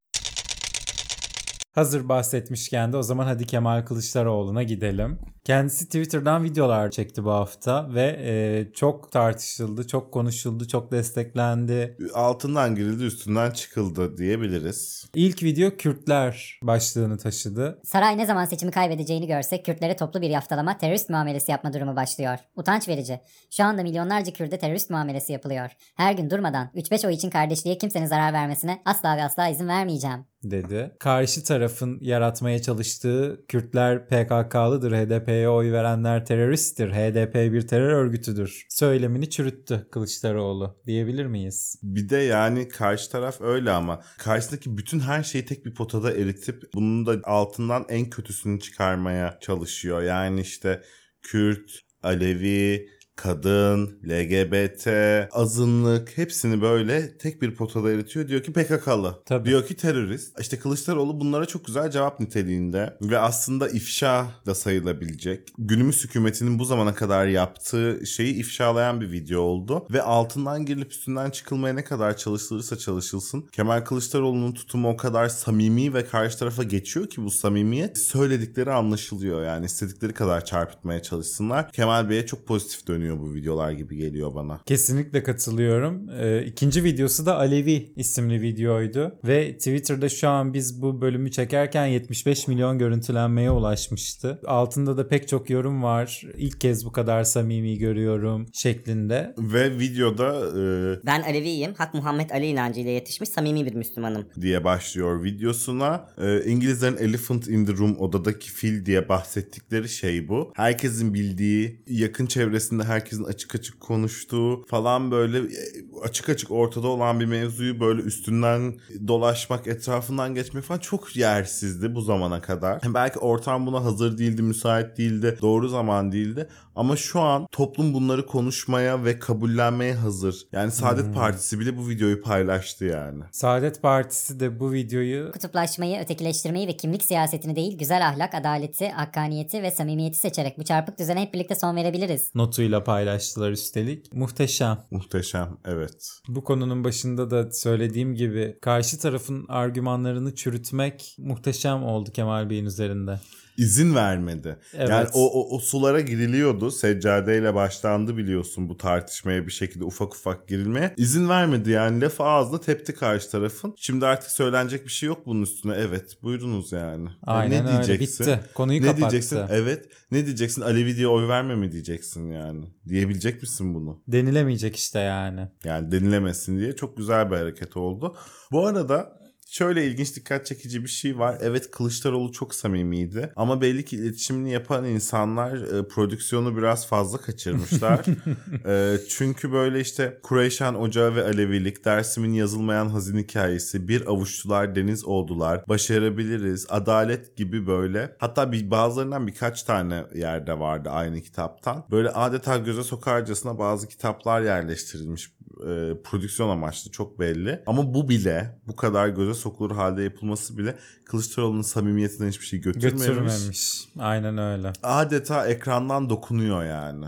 Hazır bahsetmişken de o zaman hadi Kemal Kılıçdaroğlu'na gidelim. Kendisi Twitter'dan videolar çekti bu hafta ve e, çok tartışıldı, çok konuşuldu, çok desteklendi. Altından girildi üstünden çıkıldı diyebiliriz. İlk video Kürtler başlığını taşıdı. Saray ne zaman seçimi kaybedeceğini görse Kürtlere toplu bir yaftalama, terörist muamelesi yapma durumu başlıyor. Utanç verici. Şu anda milyonlarca Kürde terörist muamelesi yapılıyor. Her gün durmadan 3-5 oy için kardeşliğe kimsenin zarar vermesine asla ve asla izin vermeyeceğim. Dedi. Karşı tarafın yaratmaya çalıştığı Kürtler PKK'lıdır, HDP'ye oy verenler teröristtir, HDP bir terör örgütüdür söylemini çürüttü Kılıçdaroğlu diyebilir miyiz? Bir de yani karşı taraf öyle ama karşısındaki bütün her şeyi tek bir potada eritip bunun da altından en kötüsünü çıkarmaya çalışıyor. Yani işte Kürt, Alevi, kadın, LGBT, azınlık hepsini böyle tek bir potada eritiyor. Diyor ki PKK'lı. Tabii. Diyor ki terörist. İşte Kılıçdaroğlu bunlara çok güzel cevap niteliğinde ve aslında ifşa da sayılabilecek. Günümüz hükümetinin bu zamana kadar yaptığı şeyi ifşalayan bir video oldu. Ve altından girilip üstünden çıkılmaya ne kadar çalışılırsa çalışılsın. Kemal Kılıçdaroğlu'nun tutumu o kadar samimi ve karşı tarafa geçiyor ki bu samimiyet söyledikleri anlaşılıyor. Yani istedikleri kadar çarpıtmaya çalışsınlar. Kemal Bey'e çok pozitif dönüyor bu videolar gibi geliyor bana. Kesinlikle katılıyorum. Ee, ikinci videosu da Alevi isimli videoydu. Ve Twitter'da şu an biz bu bölümü çekerken 75 milyon görüntülenmeye ulaşmıştı. Altında da pek çok yorum var. İlk kez bu kadar samimi görüyorum şeklinde. Ve videoda e, Ben Aleviyim. Hak Muhammed Ali inancıyla yetişmiş samimi bir Müslümanım. diye başlıyor videosuna. Ee, İngilizlerin Elephant in the Room odadaki fil diye bahsettikleri şey bu. Herkesin bildiği, yakın çevresinde herkesin açık açık konuştuğu falan böyle e, açık açık ortada olan bir mevzuyu böyle üstünden dolaşmak, etrafından geçmek falan çok yersizdi bu zamana kadar. Belki ortam buna hazır değildi, müsait değildi, doğru zaman değildi. Ama şu an toplum bunları konuşmaya ve kabullenmeye hazır. Yani Saadet Partisi bile bu videoyu paylaştı yani. Saadet Partisi de bu videoyu Kutuplaşmayı, ötekileştirmeyi ve kimlik siyasetini değil güzel ahlak, adaleti, hakkaniyeti ve samimiyeti seçerek bu çarpık düzene hep birlikte son verebiliriz. notuyla paylaştılar üstelik. Muhteşem. Muhteşem evet. Bu konunun başında da söylediğim gibi karşı tarafın argümanlarını çürütmek muhteşem oldu Kemal Bey'in üzerinde. İzin vermedi. Evet. Yani o, o, o sulara giriliyordu. Seccadeyle başlandı biliyorsun bu tartışmaya bir şekilde ufak ufak girilmeye. İzin vermedi yani lafı ağzına tepti karşı tarafın. Şimdi artık söylenecek bir şey yok bunun üstüne. Evet buyurunuz yani. Ya Aynen öyle bitti. Konuyu ne kapattı. diyeceksin? Evet. Ne diyeceksin? Alevi diye oy verme mi diyeceksin yani? Diyebilecek misin bunu? Denilemeyecek işte yani. Yani denilemesin diye çok güzel bir hareket oldu. Bu arada şöyle ilginç dikkat çekici bir şey var. Evet Kılıçdaroğlu çok samimiydi ama belli ki iletişimini yapan insanlar e, prodüksiyonu biraz fazla kaçırmışlar. E, çünkü böyle işte Kureyşan Ocağı ve Alevilik, Dersim'in yazılmayan hazin hikayesi, bir avuçtular deniz oldular, başarabiliriz, adalet gibi böyle. Hatta bir bazılarından birkaç tane yerde vardı aynı kitaptan. Böyle adeta göze sokarcasına bazı kitaplar yerleştirilmiş e, prodüksiyon amaçlı çok belli. Ama bu bile bu kadar göze sokulur halde yapılması bile Kılıçdaroğlu'nun samimiyetinden hiçbir şey götürmemiş. Götürmemiş. Aynen öyle. Adeta ekrandan dokunuyor yani.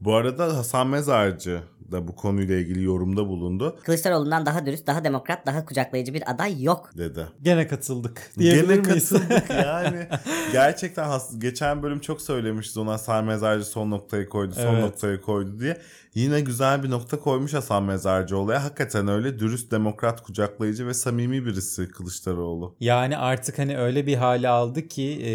Bu arada Hasan Mezarcı da bu konuyla ilgili yorumda bulundu Kılıçdaroğlu'ndan daha dürüst, daha demokrat, daha kucaklayıcı bir aday yok. dedi. Gene katıldık. Diyebilir Gene miyiz? katıldık yani. Gerçekten has- geçen bölüm çok söylemişiz ona Hasan Mezarcı son noktayı koydu, son Evet. noktayı koydu diye. Yine güzel bir nokta koymuş Hasan Mezarcıoğlu'ya. Hakikaten öyle dürüst, demokrat, kucaklayıcı ve samimi birisi Kılıçdaroğlu. Yani artık hani öyle bir hale aldı ki e,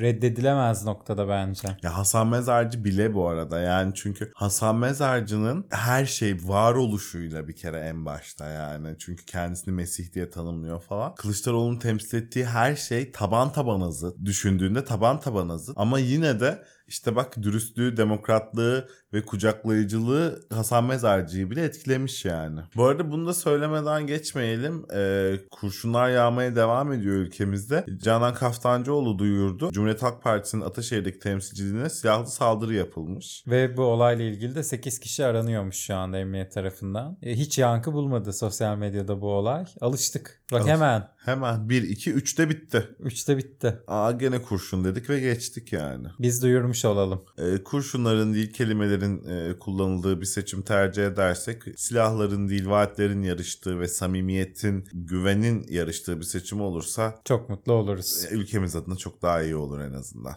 reddedilemez noktada bence. Ya Hasan Mezarcı bile bu arada yani çünkü Hasan Mezarcı'nın her şey varoluşuyla bir kere en başta yani. Çünkü kendisini Mesih diye tanımlıyor falan. Kılıçdaroğlu'nun temsil ettiği her şey taban taban zıt. Düşündüğünde taban taban zıt. Ama yine de işte bak dürüstlüğü, demokratlığı ve kucaklayıcılığı Hasan Mezarcı'yı bile etkilemiş yani. Bu arada bunu da söylemeden geçmeyelim. Ee, kurşunlar yağmaya devam ediyor ülkemizde. Canan Kaftancıoğlu duyurdu. Cumhuriyet Halk Partisi'nin Ataşehir'deki temsilciliğine silahlı saldırı yapılmış. Ve bu olayla ilgili de 8 kişi aranıyormuş şu anda emniyet tarafından. E, hiç yankı bulmadı sosyal medyada bu olay. Alıştık. Bak Alış- hemen Hemen 1, 2, 3'te bitti. 3'te bitti. Aa gene kurşun dedik ve geçtik yani. Biz duyurmuş olalım. Ee, kurşunların değil kelimelerin e, kullanıldığı bir seçim tercih edersek silahların değil vaatlerin yarıştığı ve samimiyetin, güvenin yarıştığı bir seçim olursa Çok mutlu oluruz. e, ülkemiz adına çok daha iyi olur en azından.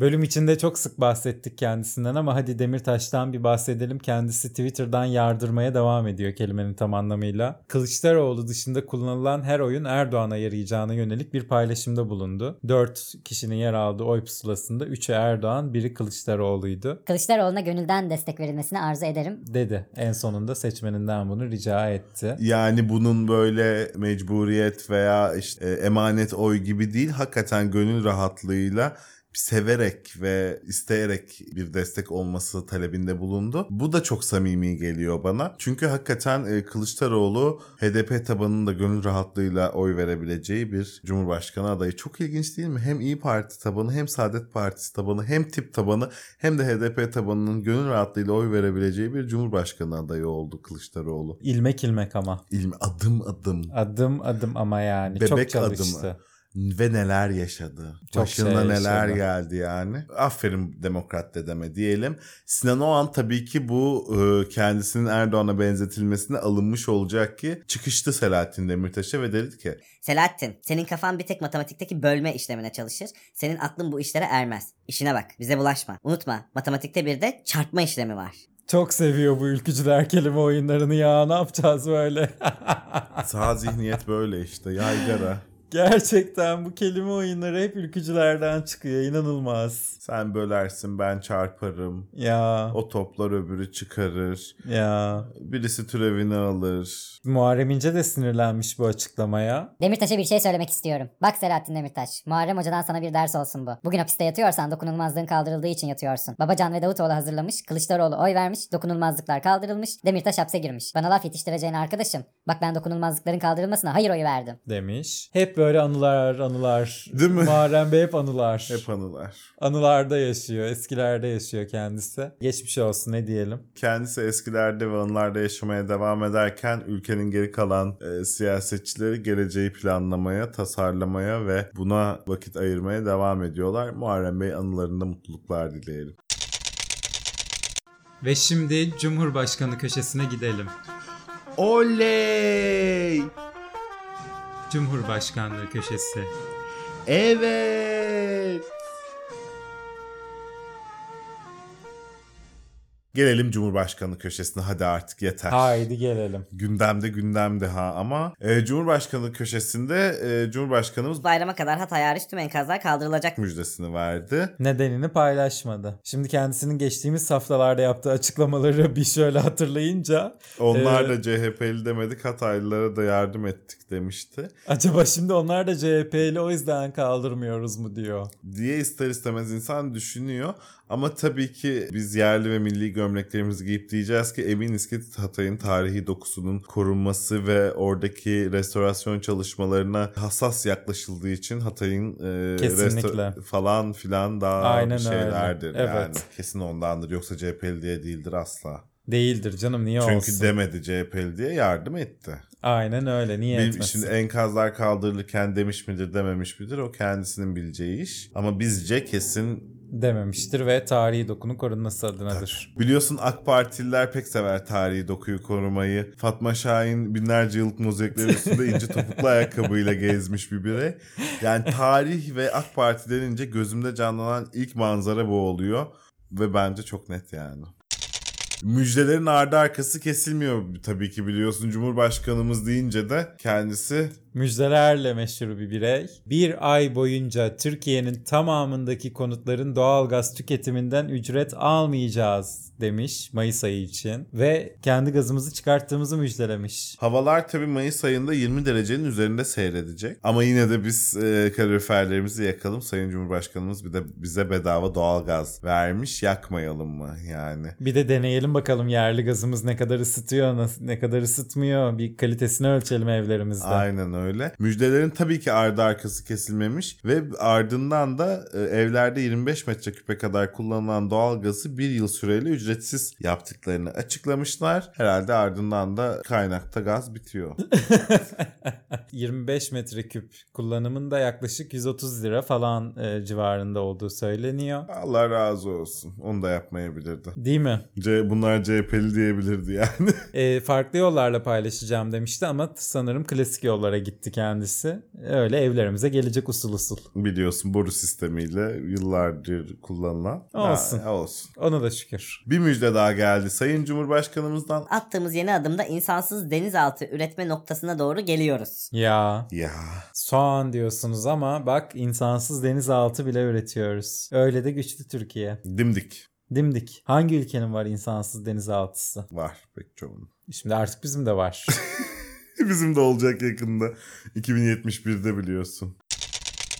Bölüm içinde çok sık bahsettik kendisinden ama hadi Demirtaş'tan bir bahsedelim. Kendisi Twitter'dan yardırmaya devam ediyor kelimenin tam anlamıyla. Kılıçdaroğlu dışında kullanılan her oyun Erdoğan'a yarayacağına yönelik bir paylaşımda bulundu. 4 kişinin yer aldığı oy pusulasında 3'ü Erdoğan, biri Kılıçdaroğlu'ydu. Kılıçdaroğlu'na gönülden destek verilmesini arzu ederim. Dedi. En sonunda seçmeninden bunu rica etti. Yani bunun böyle mecburiyet veya işte e, emanet oy gibi değil hakikaten gönül rahatlığıyla severek ve isteyerek bir destek olması talebinde bulundu. Bu da çok samimi geliyor bana. Çünkü hakikaten e, Kılıçdaroğlu HDP tabanının da gönül rahatlığıyla oy verebileceği bir Cumhurbaşkanı adayı. Çok ilginç değil mi? Hem İyi Parti tabanı hem Saadet Partisi tabanı hem tip tabanı hem de HDP tabanının gönül rahatlığıyla oy verebileceği bir Cumhurbaşkanı adayı oldu Kılıçdaroğlu. İlmek ilmek ama. İlmi adım adım Adım adım ama yani. Bebek Çok çalıştı. adımı. Ve neler yaşadı. Çok Başına şey neler yaşadı. geldi yani. Aferin demokrat dedeme diyelim. Sinan Oğan tabii ki bu e, kendisinin Erdoğan'a benzetilmesine alınmış olacak ki çıkıştı Selahattin Demirtaş'a ve dedi ki Selahattin, senin kafan bir tek matematikteki bölme işlemine çalışır. Senin aklın bu işlere ermez. İşine bak, bize bulaşma. Unutma, matematikte bir de çarpma işlemi var. Çok seviyor bu ülkücüler kelime oyunlarını ya. Ne yapacağız böyle? sağ zihniyet böyle işte yaygara. Gerçekten bu kelime oyunları hep ülkücülerden çıkıyor. İnanılmaz. Sen bölersin ben çarparım. Ya O toplar öbürü çıkarır. ya. Birisi türevini alır. Muharrem İnce de sinirlenmiş bu açıklamaya. Demirtaş'a bir şey söylemek istiyorum. Bak Selahattin Demirtaş, Muharrem Hoca'dan sana bir ders olsun bu. Bugün hapiste yatıyorsan dokunulmazlığın kaldırıldığı için yatıyorsun. Babacan ve Davutoğlu hazırlamış, Kılıçdaroğlu oy vermiş, dokunulmazlıklar kaldırılmış, Demirtaş hapse girmiş. Bana laf yetiştireceğine arkadaşım. Bak ben dokunulmazlıkların kaldırılmasına hayır oyu verdim. demiş. Hep böyle anılar anılar. Değil mi? Muharrem Bey hep anılar. Hep anılar. Anılarda yaşıyor. Eskilerde yaşıyor kendisi. Geçmiş olsun ne diyelim. Kendisi eskilerde ve anılarda yaşamaya devam ederken ülkenin geri kalan e, siyasetçileri geleceği planlamaya, tasarlamaya ve buna vakit ayırmaya devam ediyorlar. Muharrem Bey anılarında mutluluklar dileyelim. Ve şimdi Cumhurbaşkanı köşesine gidelim. Oley! Cumhurbaşkanlığı köşesi. Evet! Gelelim Cumhurbaşkanı köşesine hadi artık yeter. Haydi gelelim. Gündemde gündemde ha ama e, Cumhurbaşkanı köşesinde e, Cumhurbaşkanımız Bayrama kadar Hatay hariç tüm enkazlar kaldırılacak. müjdesini verdi. Nedenini paylaşmadı. Şimdi kendisinin geçtiğimiz haftalarda yaptığı açıklamaları bir şöyle hatırlayınca Onlar Ee, da CHP'li demedik Hataylılara da yardım ettik demişti. acaba şimdi onlar da CHP'li o yüzden kaldırmıyoruz mu diyor. Diye ister istemez insan düşünüyor. Ama tabii ki biz yerli ve milli gömleklerimizi giyip diyeceğiz ki eminiz ki Hatay'ın tarihi dokusunun korunması ve oradaki restorasyon çalışmalarına hassas yaklaşıldığı için Hatay'ın e, falan filan daha Aynen bir şeylerdir. öyle. Yani Evet. kesin ondandır yoksa CHP'li diye değildir asla. Değildir canım niye Çünkü olsun. demedi CHP'li diye yardım etti. Aynen öyle niye Bil- etmesin. şimdi enkazlar kaldırılırken demiş midir dememiş midir o kendisinin bileceği iş. Ama bizce kesin Dememiştir ve tarihi dokunun korunması adınadır. biliyorsun AK Partililer pek sever tarihi dokuyu korumayı. Fatma Şahin binlerce yıllık mozaikleri üstünde ince topuklu ayakkabıyla gezmiş bir birey. Yani tarih ve AK Parti denince gözümde canlanan ilk manzara bu oluyor. Ve bence çok net yani. Müjdelerin ardı arkası kesilmiyor tabii ki biliyorsun. Cumhurbaşkanımız deyince de kendisi Müjdelerle meşhur bir birey. Bir ay boyunca Türkiye'nin tamamındaki konutların doğalgaz tüketiminden ücret almayacağız demiş Mayıs ayı için. Ve kendi gazımızı çıkarttığımızı müjdelemiş. Havalar tabii Mayıs ayında 20 derecenin üzerinde seyredecek. Ama yine de biz e, kaloriferlerimizi yakalım. Sayın Cumhurbaşkanımız bir de bize bedava doğalgaz vermiş. Yakmayalım mı yani? Bir de deneyelim bakalım yerli gazımız ne kadar ısıtıyor, ne kadar ısıtmıyor. Bir kalitesini ölçelim evlerimizde. Aynen öyle. Müjdelerin tabii ki ardı arkası kesilmemiş ve ardından da e, evlerde 25 metreküpe kadar kullanılan doğalgazı bir yıl süreyle ücretsiz yaptıklarını açıklamışlar. Herhalde ardından da kaynakta gaz bitiyor. 25 metreküp kullanımında yaklaşık 130 lira falan e, civarında olduğu söyleniyor. Allah razı olsun. Onu da yapmayabilirdi. Değil mi? C bunlar CHP'li diyebilirdi yani. E, farklı yollarla paylaşacağım demişti ama sanırım klasik yollara gitti kendisi. Öyle evlerimize gelecek usul usul. Biliyorsun boru sistemiyle yıllardır kullanılan. Olsun. Ha, olsun. Ona da şükür. Bir müjde daha geldi. Sayın Cumhurbaşkanımızdan Attığımız yeni adımda insansız denizaltı üretme noktasına doğru geliyoruz. Ya ya soğan diyorsunuz ama bak insansız denizaltı bile üretiyoruz. Öyle de güçlü Türkiye. dimdik Dimdik. Hangi ülkenin var insansız denizaltısı? var pek çoğunun. Şimdi artık bizim de var. Bizim de olacak yakında. 2071'de biliyorsun.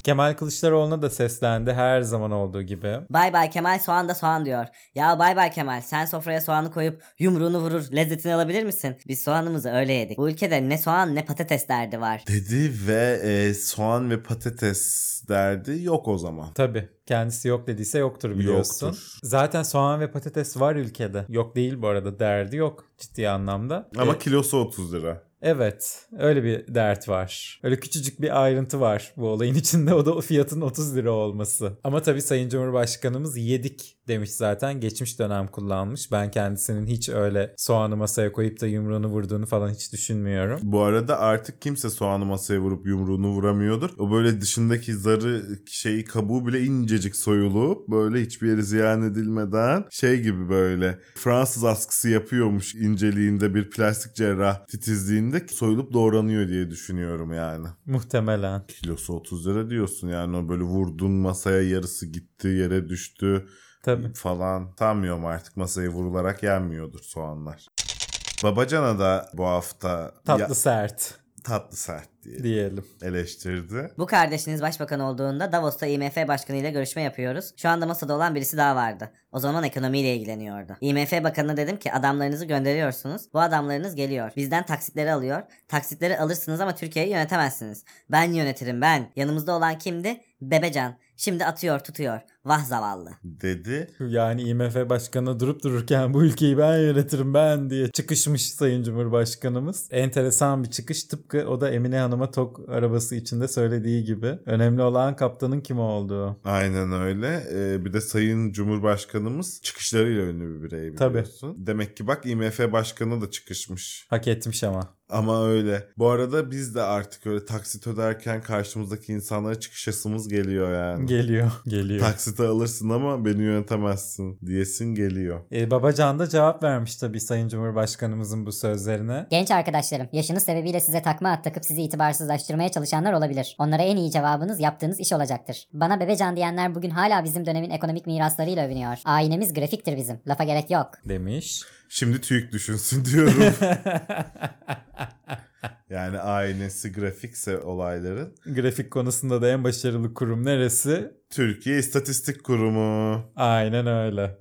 Kemal Kılıçdaroğlu'na da seslendi her zaman olduğu gibi. Bay bay Kemal soğan da soğan diyor. Ya bay bay Kemal sen sofraya soğanı koyup yumruğunu vurur lezzetini alabilir misin? Biz soğanımızı öyle yedik. Bu ülkede ne soğan ne patates derdi var. Dedi ve e, soğan ve patates derdi yok o zaman. Tabii. Kendisi yok dediyse yoktur biliyorsun. Yoktur. Zaten soğan ve patates var ülkede. Yok değil bu arada derdi yok ciddi anlamda. Ama E, kilosu 30 lira. Evet öyle bir dert var. Öyle küçücük bir ayrıntı var bu olayın içinde o da o fiyatın 30 lira olması. Ama tabii Sayın Cumhurbaşkanımız yedik demiş zaten geçmiş dönem kullanmış. Ben kendisinin hiç öyle soğanı masaya koyup da yumruğunu vurduğunu falan hiç düşünmüyorum. Bu arada artık kimse soğanı masaya vurup yumruğunu vuramıyordur. O böyle dışındaki zarı şeyi kabuğu bile incecik soyulup böyle hiçbir yeri ziyan edilmeden şey gibi böyle Fransız askısı yapıyormuş inceliğinde bir plastik cerrah titizliğinde soyulup doğranıyor diye düşünüyorum yani. Muhtemelen. Kilosu 30 lira diyorsun yani o böyle vurdun masaya yarısı gitti yere düştü Tabii. falan. Sanmıyorum artık masaya vurularak yenmiyordur soğanlar. Babacan'a da bu hafta Tatlı ya- sert tatlı sert diye diyelim. eleştirdi. Bu kardeşiniz başbakan olduğunda Davos'ta IMF başkanı ile görüşme yapıyoruz. Şu anda masada olan birisi daha vardı. O zaman ekonomiyle ilgileniyordu. IMF bakanına dedim ki adamlarınızı gönderiyorsunuz. Bu adamlarınız geliyor. Bizden taksitleri alıyor. Taksitleri alırsınız ama Türkiye'yi yönetemezsiniz. Ben yönetirim ben. Yanımızda olan kimdi? Bebecan. Şimdi atıyor tutuyor. Vah zavallı. dedi. Yani IMF başkanı durup dururken bu ülkeyi ben yönetirim ben diye çıkışmış Sayın Cumhurbaşkanımız. Enteresan bir çıkış tıpkı o da Emine Hanım'a tok arabası içinde söylediği gibi. Önemli olan kaptanın kim olduğu. Aynen öyle. Ee, bir de Sayın Cumhurbaşkanımız çıkışlarıyla ünlü bir birey Tabii. biliyorsun. Demek ki bak IMF başkanı da çıkışmış. Hak etmiş ama. Ama öyle. Bu arada biz de artık öyle taksit öderken karşımızdaki insanlara çıkışasımız geliyor yani. Geliyor. Geliyor. Taksite alırsın ama beni yönetemezsin diyesin geliyor. E, Babacan da cevap vermiş tabii Sayın Cumhurbaşkanımızın bu sözlerine. Genç arkadaşlarım, yaşınız sebebiyle size takma at takıp sizi itibarsızlaştırmaya çalışanlar olabilir. Onlara en iyi cevabınız yaptığınız iş olacaktır. Bana bebecan diyenler bugün hala bizim dönemin ekonomik miraslarıyla övünüyor. Aynemiz grafiktir bizim. Lafa gerek yok. Demiş. Şimdi TÜİK düşünsün diyorum. yani aynesi grafikse olayların. Grafik konusunda da en başarılı kurum neresi? Türkiye İstatistik Kurumu. Aynen öyle.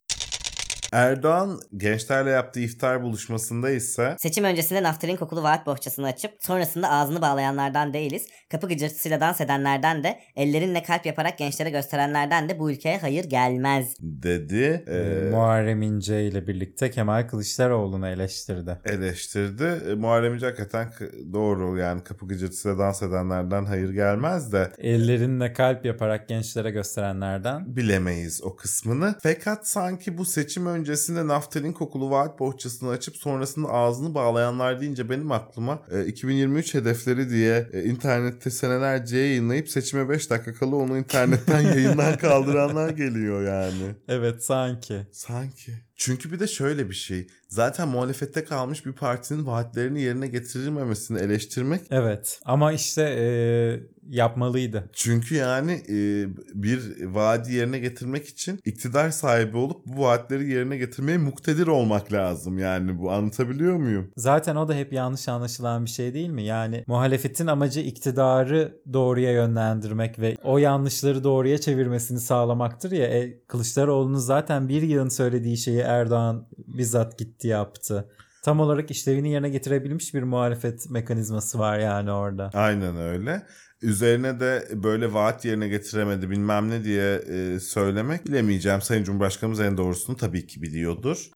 Erdoğan gençlerle yaptığı iftar buluşmasında ise Seçim öncesinde naftalin kokulu vaat bohçasını açıp sonrasında ağzını bağlayanlardan değiliz. Kapı gıcırtısıyla dans edenlerden de ellerinle kalp yaparak gençlere gösterenlerden de bu ülkeye hayır gelmez. dedi. E, Ee, Muharrem İnce ile birlikte Kemal Kılıçdaroğlu'nu eleştirdi. eleştirdi. E, Muharrem İnce hakikaten doğru yani kapı gıcırtısıyla dans edenlerden hayır gelmez de Ellerinle kalp yaparak gençlere gösterenlerden. bilemeyiz o kısmını. Fakat sanki bu seçim öncesinde naftalin kokulu vaat bohçasını açıp sonrasında ağzını bağlayanlar deyince benim aklıma e, 2023 hedefleri diye e, internette senelerce yayınlayıp seçime 5 dakika kala onu internetten yayından kaldıranlar geliyor yani. Evet sanki. Sanki. Çünkü bir de şöyle bir şey. Zaten muhalefette kalmış bir partinin vaatlerini yerine getirilmemesini eleştirmek Evet ama işte e, yapmalıydı. Çünkü yani e, bir vaadi yerine getirmek için iktidar sahibi olup bu vaatleri yerine getirmeye muktedir olmak lazım. Yani bu anlatabiliyor muyum? Zaten o da hep yanlış anlaşılan bir şey değil mi? Yani muhalefetin amacı iktidarı doğruya yönlendirmek ve o yanlışları doğruya çevirmesini sağlamaktır ya. E, Kılıçdaroğlu'nun zaten bir yılın söylediği şeyi Erdoğan bizzat gitti yaptı. Tam olarak işlevini yerine getirebilmiş bir muhalefet mekanizması var yani orada. Aynen öyle. Üzerine de böyle vaat yerine getiremedi bilmem ne diye e, söylemek bilemeyeceğim. Sayın Cumhurbaşkanımız en doğrusunu tabii ki biliyordur.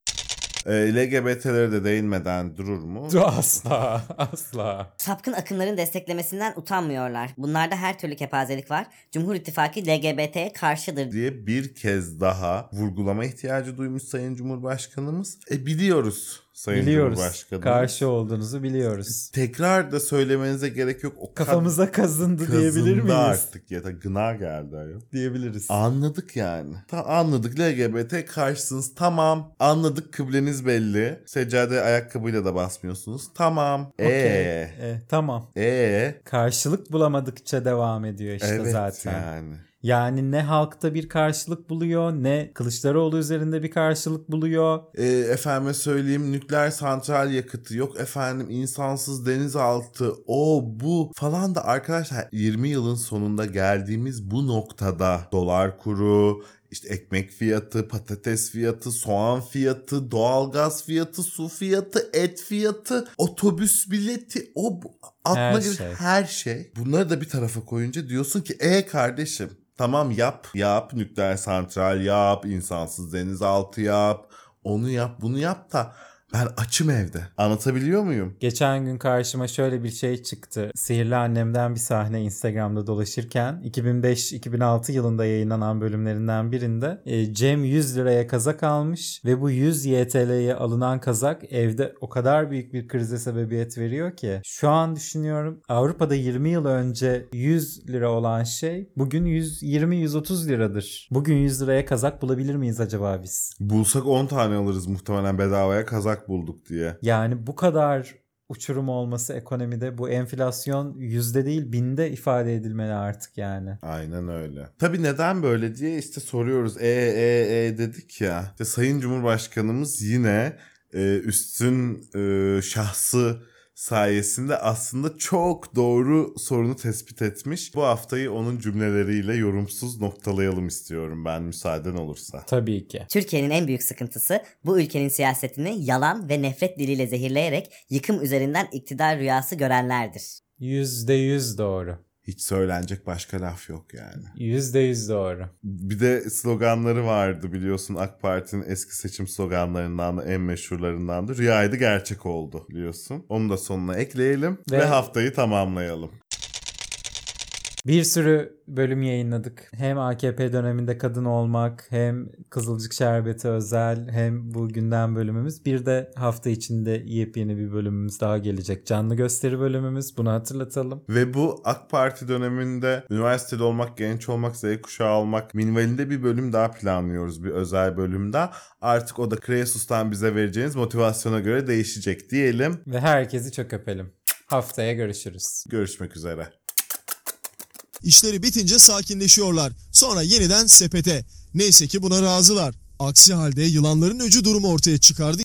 E, LGBT'lere de değinmeden durur mu? Asla, asla. Sapkın akımların desteklemesinden utanmıyorlar. Bunlarda her türlü kepazelik var. Cumhur İttifakı LGBT'ye karşıdır. diye bir kez daha vurgulama ihtiyacı duymuş Sayın Cumhurbaşkanımız. E biliyoruz Sayın biliyoruz. Cumhurbaşkanımız. Karşı olduğunuzu biliyoruz. Tekrar da söylemenize gerek yok. O Kafamıza kazındı kazındı diyebilir miyiz? artık ya da gına geldi ayol. Diyebiliriz. Anladık yani. Ta anladık LGBT karşısınız. Tamam. Anladık kıbleniz belli. Seccade ayakkabıyla da basmıyorsunuz. Tamam. Ee. E, tamam. Ee. Karşılık bulamadıkça devam ediyor işte evet zaten. yani. Yani ne halkta bir karşılık buluyor ne Kılıçdaroğlu üzerinde bir karşılık buluyor. E, efendime söyleyeyim nükleer santral yakıtı yok efendim insansız denizaltı o bu falan da arkadaşlar 20 yılın sonunda geldiğimiz bu noktada dolar kuru işte ekmek fiyatı, patates fiyatı, soğan fiyatı, doğalgaz fiyatı, su fiyatı, et fiyatı, otobüs bileti, o aklına Her gelen şey. her şey. Bunları da bir tarafa koyunca diyorsun ki e kardeşim tamam yap, yap nükleer santral yap, insansız denizaltı yap, onu yap, bunu yap da ben açım evde. Anlatabiliyor muyum? Geçen gün karşıma şöyle bir şey çıktı. Sihirli Annem'den bir sahne Instagram'da dolaşırken 2005-2006 yılında yayınlanan bölümlerinden birinde e, Cem 100 liraya kazak almış ve bu 100 YTL'ye alınan kazak evde o kadar büyük bir krize sebebiyet veriyor ki şu an düşünüyorum Avrupa'da 20 yıl önce 100 lira olan şey bugün 120-130 liradır. Bugün 100 liraya kazak bulabilir miyiz acaba biz? Bulsak 10 tane alırız muhtemelen bedavaya kazak bulduk diye. Yani bu kadar uçurum olması ekonomide bu enflasyon yüzde değil binde ifade edilmeli artık yani. Aynen öyle. Tabii neden böyle diye işte soruyoruz. E e e dedik ya. İşte Sayın Cumhurbaşkanımız yine e, üstün e, şahsı sayesinde aslında çok doğru sorunu tespit etmiş. Bu haftayı onun cümleleriyle yorumsuz noktalayalım istiyorum ben müsaaden olursa. Tabii ki. Türkiye'nin en büyük sıkıntısı bu ülkenin siyasetini yalan ve nefret diliyle zehirleyerek yıkım üzerinden iktidar rüyası görenlerdir. Yüzde yüz doğru. Hiç söylenecek başka laf yok yani. Yüzde yüz doğru. Bir de sloganları vardı biliyorsun AK Parti'nin eski seçim sloganlarından da en meşhurlarındandı. Rüyaydı gerçek oldu biliyorsun. Onu da sonuna ekleyelim ve, Ve- haftayı tamamlayalım. Bir sürü bölüm yayınladık. Hem AKP döneminde kadın olmak, hem Kızılcık Şerbeti özel, hem bu gündem bölümümüz. Bir de hafta içinde yepyeni bir bölümümüz daha gelecek. Canlı gösteri bölümümüz. Bunu hatırlatalım. Ve bu AK Parti döneminde üniversitede olmak, genç olmak, Z kuşağı olmak minvalinde bir bölüm daha planlıyoruz. Bir özel bölümde. Artık o da Kreasus'tan bize vereceğiniz motivasyona göre değişecek diyelim. Ve herkesi çok öpelim. Haftaya görüşürüz. Görüşmek üzere. İşleri bitince sakinleşiyorlar. Sonra yeniden sepete. Neyse ki buna razılar. Aksi halde yılanların öcü durumu ortaya çıkardı.